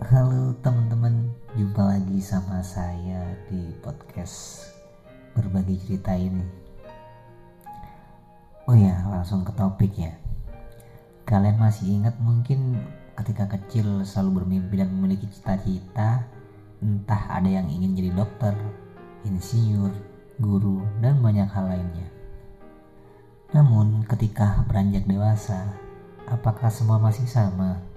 Halo teman-teman, jumpa lagi sama saya di podcast berbagi cerita ini. Oh ya, langsung ke topik ya. Kalian masih ingat mungkin ketika kecil selalu bermimpi dan memiliki cita-cita, entah ada yang ingin jadi dokter, insinyur, guru, dan banyak hal lainnya. Namun ketika beranjak dewasa, apakah semua masih sama?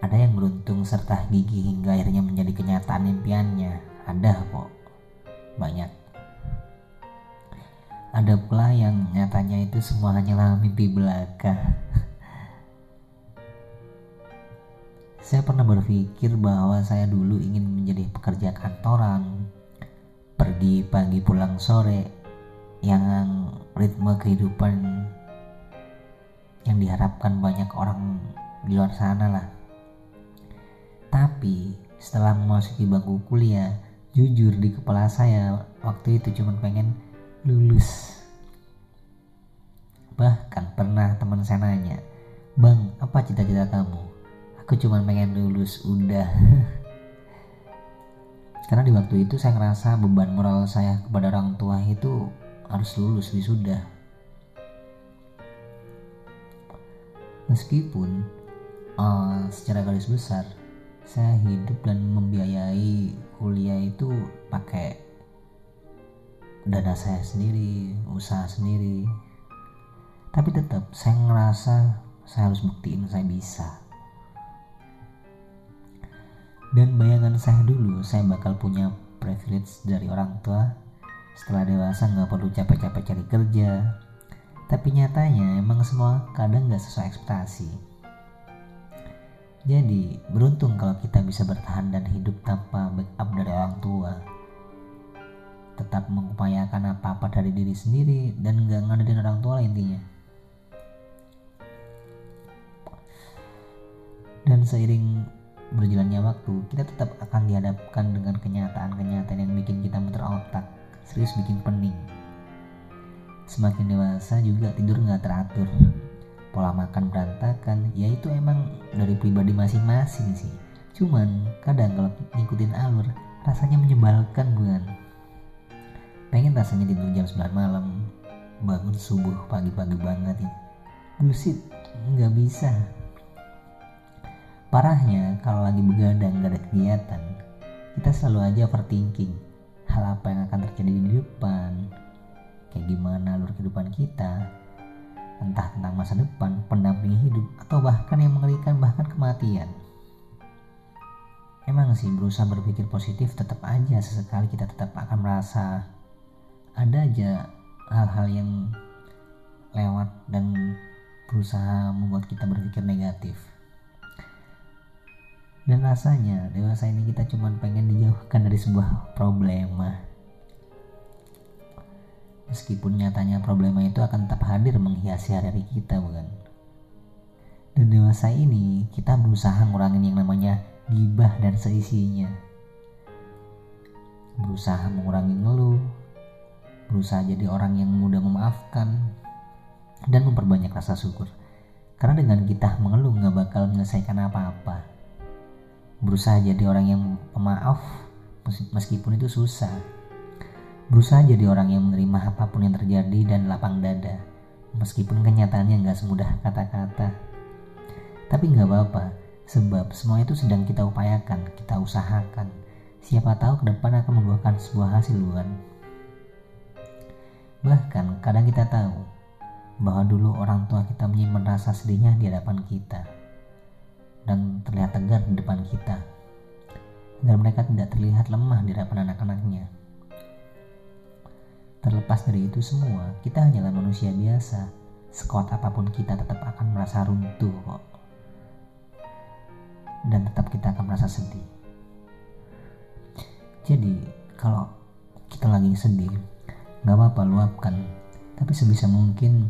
Ada yang beruntung serta gigi hingga akhirnya menjadi kenyataan impiannya. Ada kok. Banyak. Ada pula yang nyatanya itu semua hanyalah mimpi belaka. saya pernah berpikir bahwa saya dulu ingin menjadi pekerja kantoran. Pergi pagi pulang sore. Yang ritme kehidupan yang diharapkan banyak orang di luar sana lah tapi setelah memasuki bangku kuliah, jujur di kepala saya waktu itu cuma pengen lulus. Bahkan pernah teman saya nanya, Bang, apa cita-cita kamu? Aku cuma pengen lulus, udah. Karena di waktu itu saya ngerasa beban moral saya kepada orang tua itu harus lulus wisuda. Meskipun uh, secara garis besar saya hidup dan membiayai kuliah itu pakai dana saya sendiri, usaha sendiri. Tapi tetap saya ngerasa saya harus buktiin saya bisa. Dan bayangan saya dulu, saya bakal punya privilege dari orang tua. Setelah dewasa nggak perlu capek-capek cari kerja. Tapi nyatanya emang semua kadang nggak sesuai ekspektasi jadi, beruntung kalau kita bisa bertahan dan hidup tanpa backup dari orang tua. Tetap mengupayakan apa-apa dari diri sendiri dan gak ngadein orang tua lah intinya. Dan seiring berjalannya waktu, kita tetap akan dihadapkan dengan kenyataan-kenyataan yang bikin kita muter otak, serius bikin pening. Semakin dewasa juga tidur gak teratur, pola makan berantakan ya itu emang dari pribadi masing-masing sih. Cuman kadang kalau ngikutin alur rasanya menyebalkan bukan pengen rasanya tidur jam 9 malam bangun subuh pagi-pagi banget ya. Bullshit nggak bisa. Parahnya kalau lagi begadang nggak ada kegiatan kita selalu aja overthinking hal apa yang akan terjadi di depan kayak gimana alur kehidupan kita entah tentang masa depan, pendamping hidup, atau bahkan yang mengerikan bahkan kematian. Emang sih berusaha berpikir positif tetap aja sesekali kita tetap akan merasa ada aja hal-hal yang lewat dan berusaha membuat kita berpikir negatif. Dan rasanya dewasa ini kita cuma pengen dijauhkan dari sebuah problema Meskipun nyatanya problema itu akan tetap hadir menghiasi hari-hari kita bukan? Dan dewasa ini kita berusaha ngurangin yang namanya gibah dan seisinya. Berusaha mengurangi ngeluh, berusaha jadi orang yang mudah memaafkan, dan memperbanyak rasa syukur. Karena dengan kita mengeluh nggak bakal menyelesaikan apa-apa. Berusaha jadi orang yang pemaaf meskipun itu susah Berusaha jadi orang yang menerima apa pun yang terjadi dan lapang dada, meskipun kenyataannya nggak semudah kata-kata. Tapi nggak apa-apa, sebab semua itu sedang kita upayakan, kita usahakan. Siapa tahu ke depan akan membuahkan sebuah hasil bukan? Bahkan kadang kita tahu bahwa dulu orang tua kita menyimpan rasa sedihnya di hadapan kita dan terlihat tegar di depan kita agar mereka tidak terlihat lemah di hadapan anak-anaknya. Terlepas dari itu semua, kita hanyalah manusia biasa. Sekuat apa pun kita tetap akan merasa runtuh kok. Dan tetap kita akan merasa sedih. Jadi, kalau kita lagi sedih, gak apa-apa luapkan. Tapi sebisa mungkin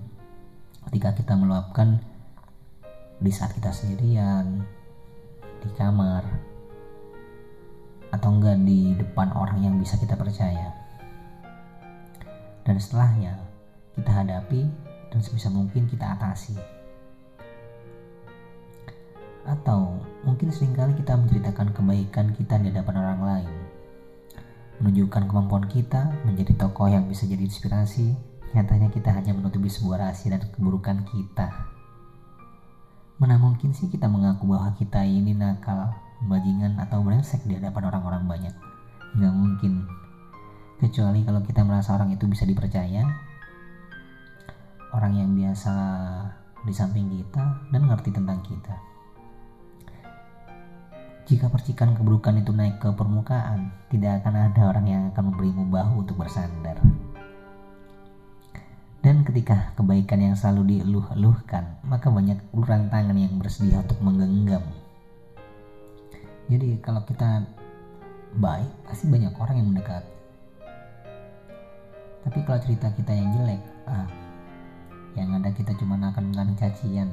ketika kita meluapkan di saat kita sendirian, di kamar, atau enggak di depan orang yang bisa kita percaya dan setelahnya kita hadapi dan sebisa mungkin kita atasi. Atau mungkin sering kali kita menceritakan kebaikan kita di hadapan orang lain. Menunjukkan kemampuan kita menjadi tokoh yang bisa jadi inspirasi, nyatanya kita hanya menutupi sebuah rahasia dan keburukan kita. Mana mungkin sih kita mengaku bahwa kita ini nakal, bajingan, atau brengsek di hadapan orang-orang banyak? Nggak mungkin. Kecuali kalau kita merasa orang itu bisa dipercaya, orang yang biasa di samping kita dan ngerti tentang kita. Jika percikan keburukan itu naik ke permukaan, tidak akan ada orang yang akan memberimu bahu untuk bersandar. Dan ketika kebaikan yang selalu dieluh-eluhkan, maka banyak uluran tangan yang bersedia untuk menggenggam. Jadi kalau kita baik, pasti banyak orang yang mendekat. Tapi kalau cerita kita yang jelek, ah, yang ada kita cuma akan mengalami cacian.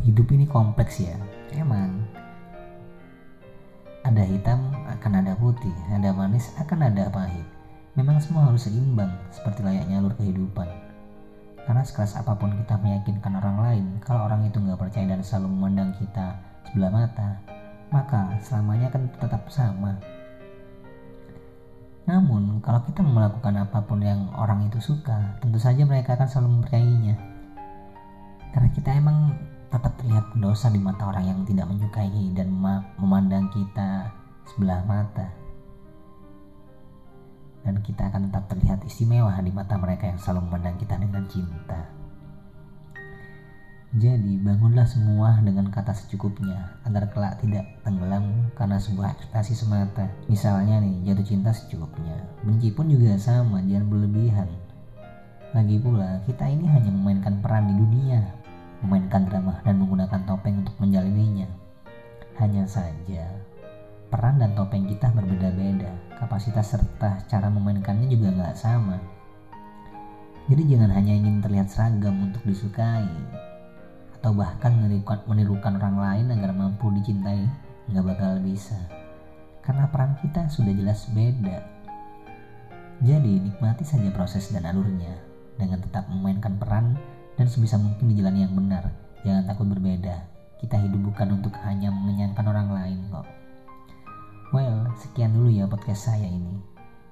Hidup ini kompleks ya, Emang ada hitam akan ada putih, ada manis akan ada pahit. Memang semua harus seimbang seperti layaknya alur kehidupan. Karena sekeras apa pun kita meyakinkan orang lain, kalau orang itu nggak percaya dan selalu memandang kita sebelah mata, maka selamanya akan tetap sama. Namun, kalau kita melakukan apa pun yang orang itu suka, tentu saja mereka akan selalu mempercayainya. Karena kita emang tetap terlihat pendosa di mata orang yang tidak menyukai dan memandang kita sebelah mata. Dan kita akan tetap terlihat istimewa di mata mereka yang selalu memandang kita dengan cinta. Jadi bangunlah semua dengan kata secukupnya agar kelak tidak tenggelam karena sebuah ekspektasi semata. Misalnya nih jatuh cinta secukupnya. Benci pun juga sama, jangan berlebihan. Lagi pula kita ini hanya memainkan peran di dunia, memainkan drama dan menggunakan topeng untuk menjalininya. Hanya saja, peran dan topeng kita berbeda-beda, kapasitas serta cara memainkannya juga nggak sama. Jadi jangan hanya ingin terlihat seragam untuk disukai, atau bahkan menirukan, menirukan orang lain agar mampu dicintai, nggak bakal bisa. Karena peran kita sudah jelas beda. Jadi nikmati saja proses dan alurnya dengan tetap memainkan peran dan sebisa mungkin di jalan yang benar. Jangan takut berbeda. Kita hidup bukan untuk hanya mengenyangkan orang lain kok. Well, sekian dulu ya podcast saya ini.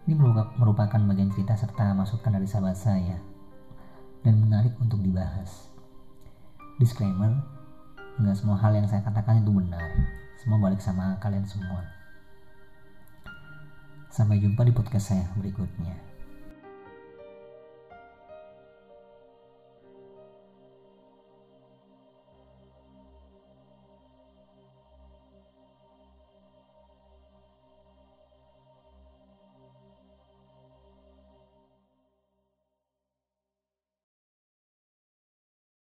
Ini merupakan bagian cerita serta masukan dari sahabat saya dan menarik untuk dibahas. Disclaimer, nggak semua hal yang saya katakan itu benar. Semua balik sama kalian semua. Sampai jumpa di podcast saya berikutnya.